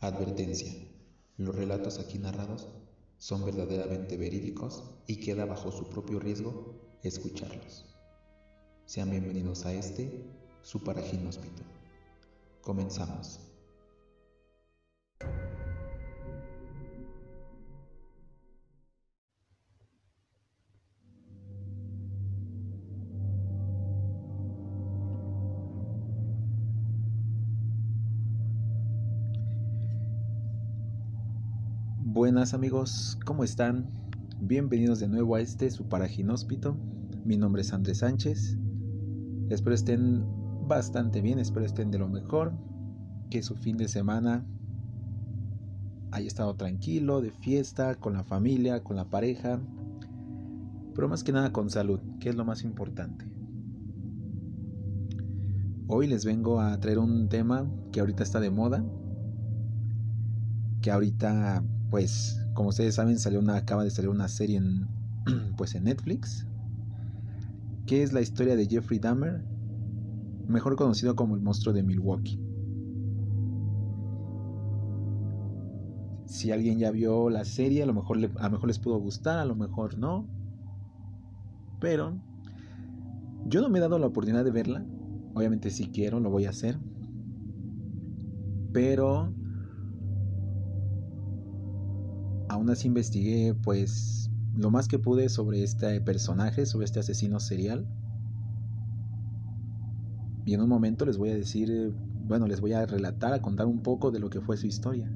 Advertencia. Los relatos aquí narrados son verdaderamente verídicos y queda bajo su propio riesgo escucharlos. Sean bienvenidos a este, su paraginóspito. Comenzamos. Buenas amigos, ¿cómo están? Bienvenidos de nuevo a este su paraginóspito. Mi nombre es Andrés Sánchez. Espero estén bastante bien, espero estén de lo mejor. Que su fin de semana haya estado tranquilo, de fiesta, con la familia, con la pareja. Pero más que nada con salud, que es lo más importante. Hoy les vengo a traer un tema que ahorita está de moda. Que ahorita pues como ustedes saben salió una acaba de salir una serie en pues en Netflix que es la historia de Jeffrey Dahmer mejor conocido como el monstruo de Milwaukee. Si alguien ya vio la serie a lo mejor a lo mejor les pudo gustar a lo mejor no. Pero yo no me he dado la oportunidad de verla. Obviamente si quiero lo voy a hacer. Pero aún así investigué pues lo más que pude sobre este personaje, sobre este asesino serial. Y en un momento les voy a decir, bueno, les voy a relatar, a contar un poco de lo que fue su historia.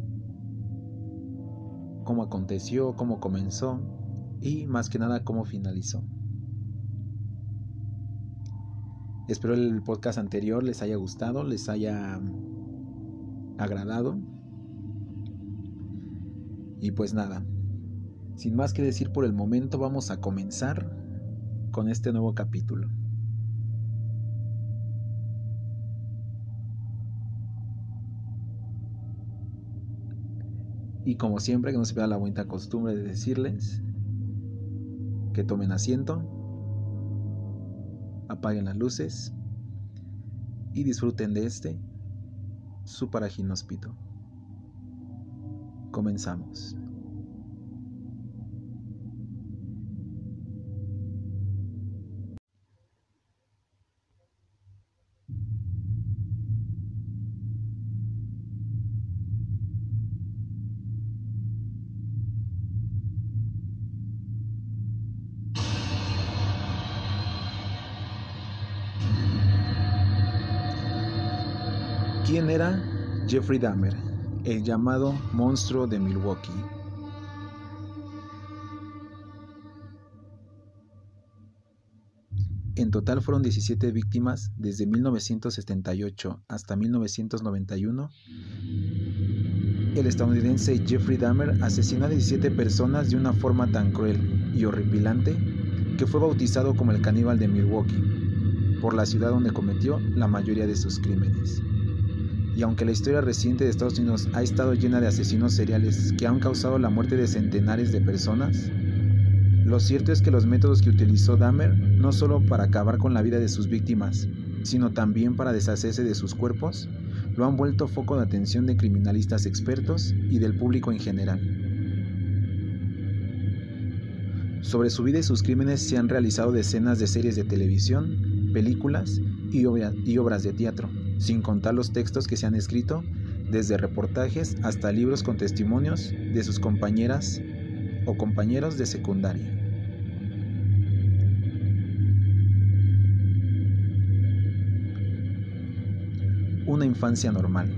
Cómo aconteció, cómo comenzó y más que nada cómo finalizó. Espero el podcast anterior les haya gustado, les haya agradado. Y pues nada, sin más que decir por el momento, vamos a comenzar con este nuevo capítulo. Y como siempre, que no se vea la buena costumbre de decirles que tomen asiento, apaguen las luces y disfruten de este, su paraginóspito. Comenzamos. ¿Quién era Jeffrey Dahmer? El llamado monstruo de Milwaukee. En total fueron 17 víctimas desde 1978 hasta 1991. El estadounidense Jeffrey Dahmer asesinó a 17 personas de una forma tan cruel y horripilante que fue bautizado como el caníbal de Milwaukee, por la ciudad donde cometió la mayoría de sus crímenes. Y aunque la historia reciente de Estados Unidos ha estado llena de asesinos seriales que han causado la muerte de centenares de personas, lo cierto es que los métodos que utilizó Dahmer, no solo para acabar con la vida de sus víctimas, sino también para deshacerse de sus cuerpos, lo han vuelto foco de atención de criminalistas expertos y del público en general. Sobre su vida y sus crímenes se han realizado decenas de series de televisión, películas y, obras de teatro sin contar los textos que se han escrito, desde reportajes hasta libros con testimonios de sus compañeras o compañeros de secundaria. Una infancia normal.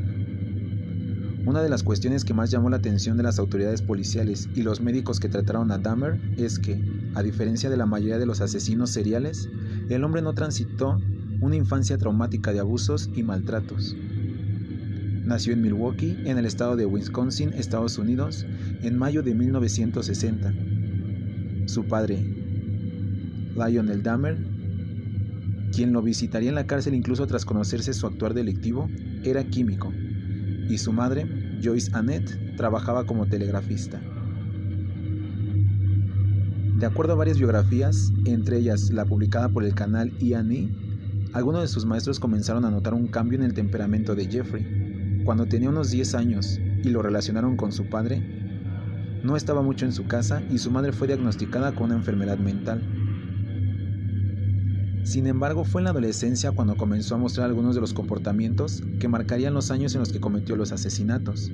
Una de las cuestiones que más llamó la atención de las autoridades policiales y los médicos que trataron a Dahmer es que, a diferencia de la mayoría de los asesinos seriales, el hombre no transitó una infancia traumática de abusos y maltratos. Nació en Milwaukee, en el estado de Wisconsin, Estados Unidos, en mayo de 1960. Su padre, Lionel Dahmer, quien lo visitaría en la cárcel incluso tras conocerse su actuar delictivo, era químico, y su madre, Joyce Annette, trabajaba como telegrafista. De acuerdo a varias biografías, entre ellas la publicada por el canal E&E, algunos de sus maestros comenzaron a notar un cambio en el temperamento de Jeffrey. cuando tenía unos 10 años y lo relacionaron con su padre, no estaba mucho en su casa y su madre fue diagnosticada con una enfermedad mental. Sin embargo, fue en la adolescencia cuando comenzó a mostrar algunos de los comportamientos que marcarían los años en los que cometió los asesinatos.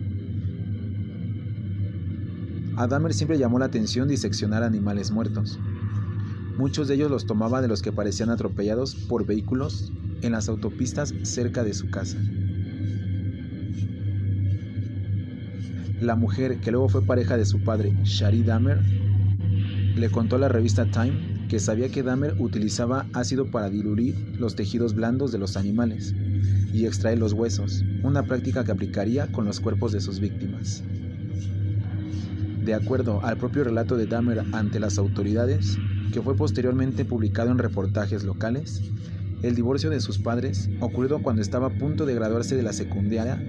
A Dahmer siempre llamó la atención diseccionar animales muertos. Muchos de ellos los tomaba de los que parecían atropellados por vehículos en las autopistas cerca de su casa. La mujer, que luego fue pareja de su padre, Shari Dahmer, le contó a la revista Time que sabía que Dahmer utilizaba ácido para diluir los tejidos blandos de los animales y extraer los huesos, una práctica que aplicaría con los cuerpos de sus víctimas. De acuerdo al propio relato de Dahmer ante las autoridades, que fue posteriormente publicado en reportajes locales, el divorcio de sus padres, ocurrido cuando estaba a punto de graduarse de la secundaria,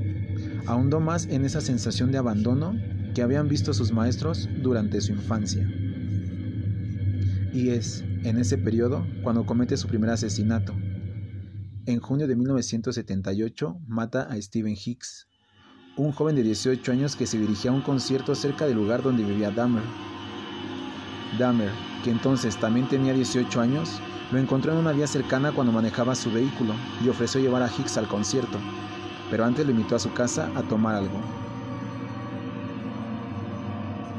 ahondó más en esa sensación de abandono que habían visto sus maestros durante su infancia. Y es en ese periodo cuando comete su primer asesinato. En junio de 1978 mata a Stephen Hicks, un joven de 18 años que se dirigía a un concierto cerca del lugar donde vivía Dahmer. Dahmer, que entonces también tenía 18 años, lo encontró en una vía cercana cuando manejaba su vehículo y ofreció llevar a Hicks al concierto, pero antes lo invitó a su casa a tomar algo.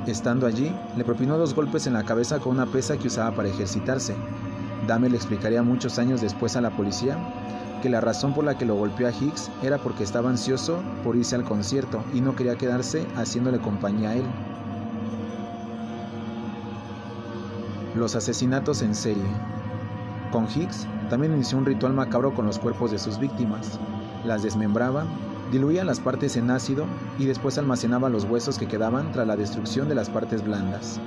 Estando allí, le propinó dos golpes en la cabeza con una pesa que usaba para ejercitarse. Dame le explicaría muchos años después a la policía que la razón por la que lo golpeó a Hicks era porque estaba ansioso por irse al concierto y no quería quedarse haciéndole compañía a él. Los asesinatos en serie. Con Hicks también inició un ritual macabro con los cuerpos de sus víctimas. Las desmembraba, diluía las partes en ácido y después almacenaba los huesos que quedaban tras la destrucción de las partes blandas.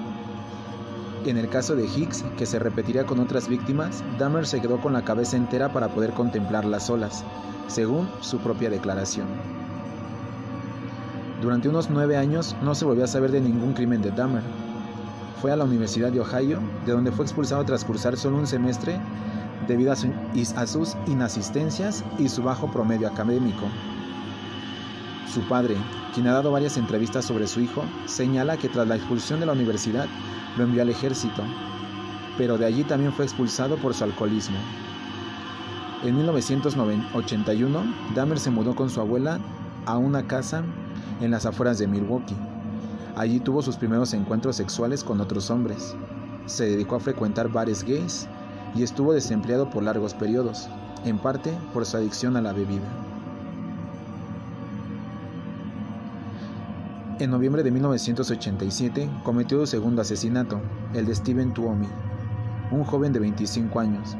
En el caso de Hicks, que se repetiría con otras víctimas, Dahmer se quedó con la cabeza entera para poder contemplarlas solas, según su propia declaración. Durante unos nueve años no se volvió a saber de ningún crimen de Dahmer. Fue a la Universidad de Ohio, de donde fue expulsado tras cursar solo un semestre debido a, sus inasistencias y su bajo promedio académico. Su padre, quien ha dado varias entrevistas sobre su hijo, señala que tras la expulsión de la universidad lo envió al ejército, pero de allí también fue expulsado por su alcoholismo. En 1981, Dahmer se mudó con su abuela a una casa en las afueras de Milwaukee. Allí tuvo sus primeros encuentros sexuales con otros hombres. Se dedicó a frecuentar bares gays y estuvo desempleado por largos periodos, en parte por su adicción a la bebida. En noviembre de 1987 cometió su segundo asesinato, el de Steven Tuomi, un joven de 25 años.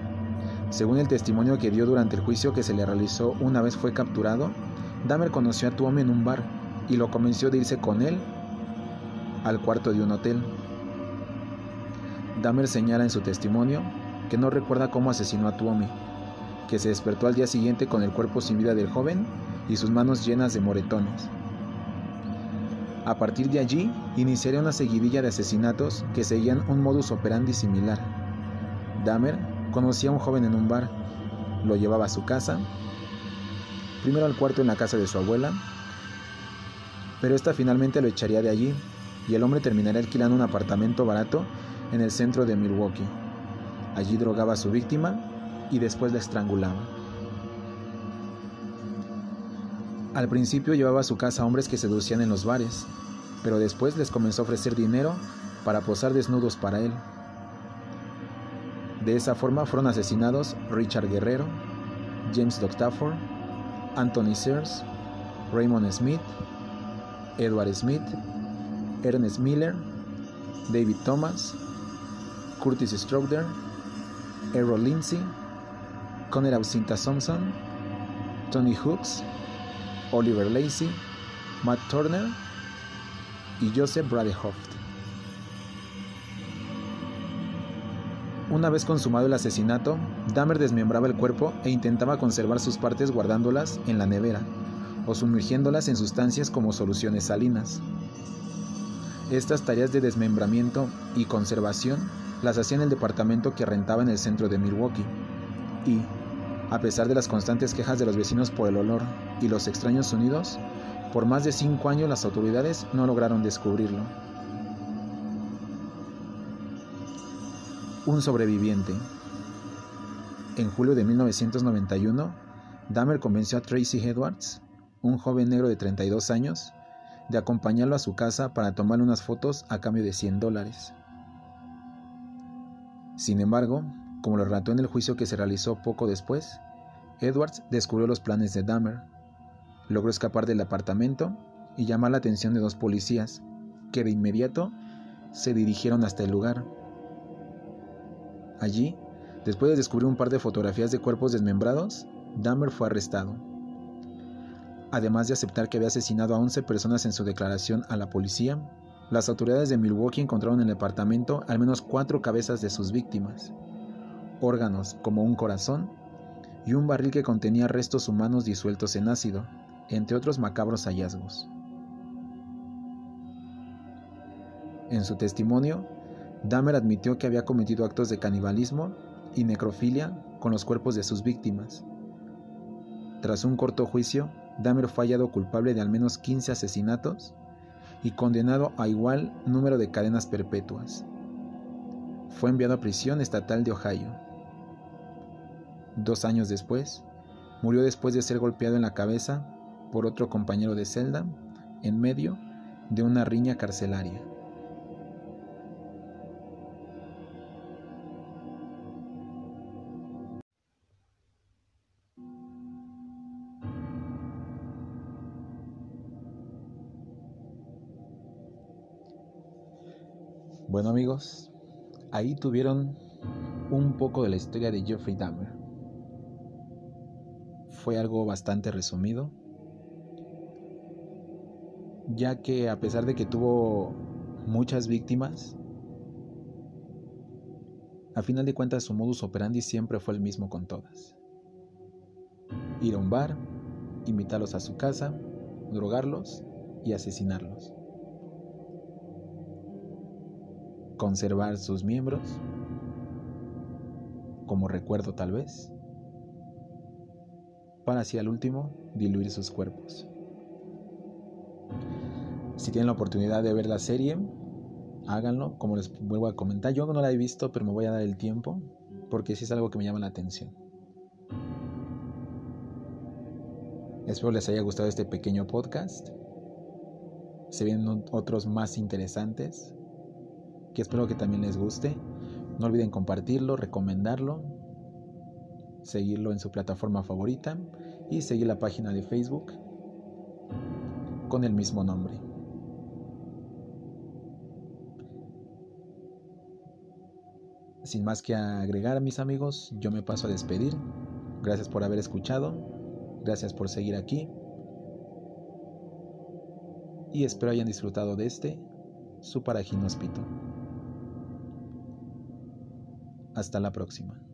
Según el testimonio que dio durante el juicio que se le realizó una vez fue capturado, Dahmer conoció a Tuomi en un bar y lo convenció de irse con él al cuarto de un hotel. Dahmer señala en su testimonio que no recuerda cómo asesinó a Tuomi, que se despertó al día siguiente con el cuerpo sin vida del joven y sus manos llenas de moretones. A partir de allí, iniciaría una seguidilla de asesinatos que seguían un modus operandi similar. Dahmer conocía a un joven en un bar, lo llevaba a su casa, primero al cuarto en la casa de su abuela, pero esta finalmente lo echaría de allí y el hombre terminaría alquilando un apartamento barato en el centro de Milwaukee. Allí drogaba a su víctima y después la estrangulaba. Al principio llevaba a su casa hombres que seducían en los bares, pero después les comenzó a ofrecer dinero para posar desnudos para él. De esa forma fueron asesinados Richard Guerrero, James Doctafor, Anthony Sears, Raymond Smith, Edward Smith, Ernest Miller, David Thomas, Curtis Stroder, Errol Lindsay, Conner Ausinta Thompson, Tony Hooks, Oliver Lacey, Matt Turner y Joseph Bradehoft. Una vez consumado el asesinato, Dahmer desmembraba el cuerpo e intentaba conservar sus partes guardándolas en la nevera o sumergiéndolas en sustancias como soluciones salinas. Estas tareas de desmembramiento y conservación las hacía en el departamento que rentaba en el centro de Milwaukee y, A pesar de las constantes quejas de los vecinos por el olor y los extraños sonidos, por más de cinco años las autoridades no lograron descubrirlo. Un sobreviviente. En julio de 1991, Dahmer convenció a Tracy Edwards, un joven negro de 32 años, de acompañarlo a su casa para tomarle unas fotos a cambio de 100 dólares. Sin embargo, como lo relató en el juicio que se realizó poco después, Edwards descubrió los planes de Dahmer, logró escapar del apartamento y llamar la atención de dos policías, que de inmediato se dirigieron hasta el lugar. Allí, después de descubrir un par de fotografías de cuerpos desmembrados, Dahmer fue arrestado. Además de aceptar que había asesinado a 11 personas en su declaración a la policía, las autoridades de Milwaukee encontraron en el apartamento al menos cuatro cabezas de sus víctimas, órganos como un corazón y un barril que contenía restos humanos disueltos en ácido, entre otros macabros hallazgos. En su testimonio, Dahmer admitió que había cometido actos de canibalismo y necrofilia con los cuerpos de sus víctimas. Tras un corto juicio, Dahmer fue hallado culpable de al menos 15 asesinatos y condenado a igual número de cadenas perpetuas. Fue enviado a prisión estatal de Ohio. Dos años después, murió después de ser golpeado en la cabeza por otro compañero de celda en medio de una riña carcelaria. Bueno amigos, ahí tuvieron un poco de la historia de Jeffrey Dahmer. Fue algo bastante resumido, ya que a pesar de que tuvo muchas víctimas, a final de cuentas su modus operandi siempre fue el mismo con todas. Ir a un bar, invitarlos a su casa, drogarlos y asesinarlos. Conservar sus miembros, como recuerdo tal vez, para así al último diluir sus cuerpos. Si tienen la oportunidad de ver la serie, háganlo, como les vuelvo a comentar. Yo no la he visto, pero me voy a dar el tiempo, porque sí es algo que me llama la atención. Espero les haya gustado este pequeño podcast. Se vienen otros más interesantes espero que también les guste. No olviden compartirlo, recomendarlo, seguirlo en su plataforma favorita y seguir la página de Facebook con el mismo nombre. Sin más que agregar, mis amigos, yo me paso a despedir. Gracias por haber escuchado. Gracias por seguir aquí. Y espero hayan disfrutado de este, su paraginóspito. Hasta la próxima.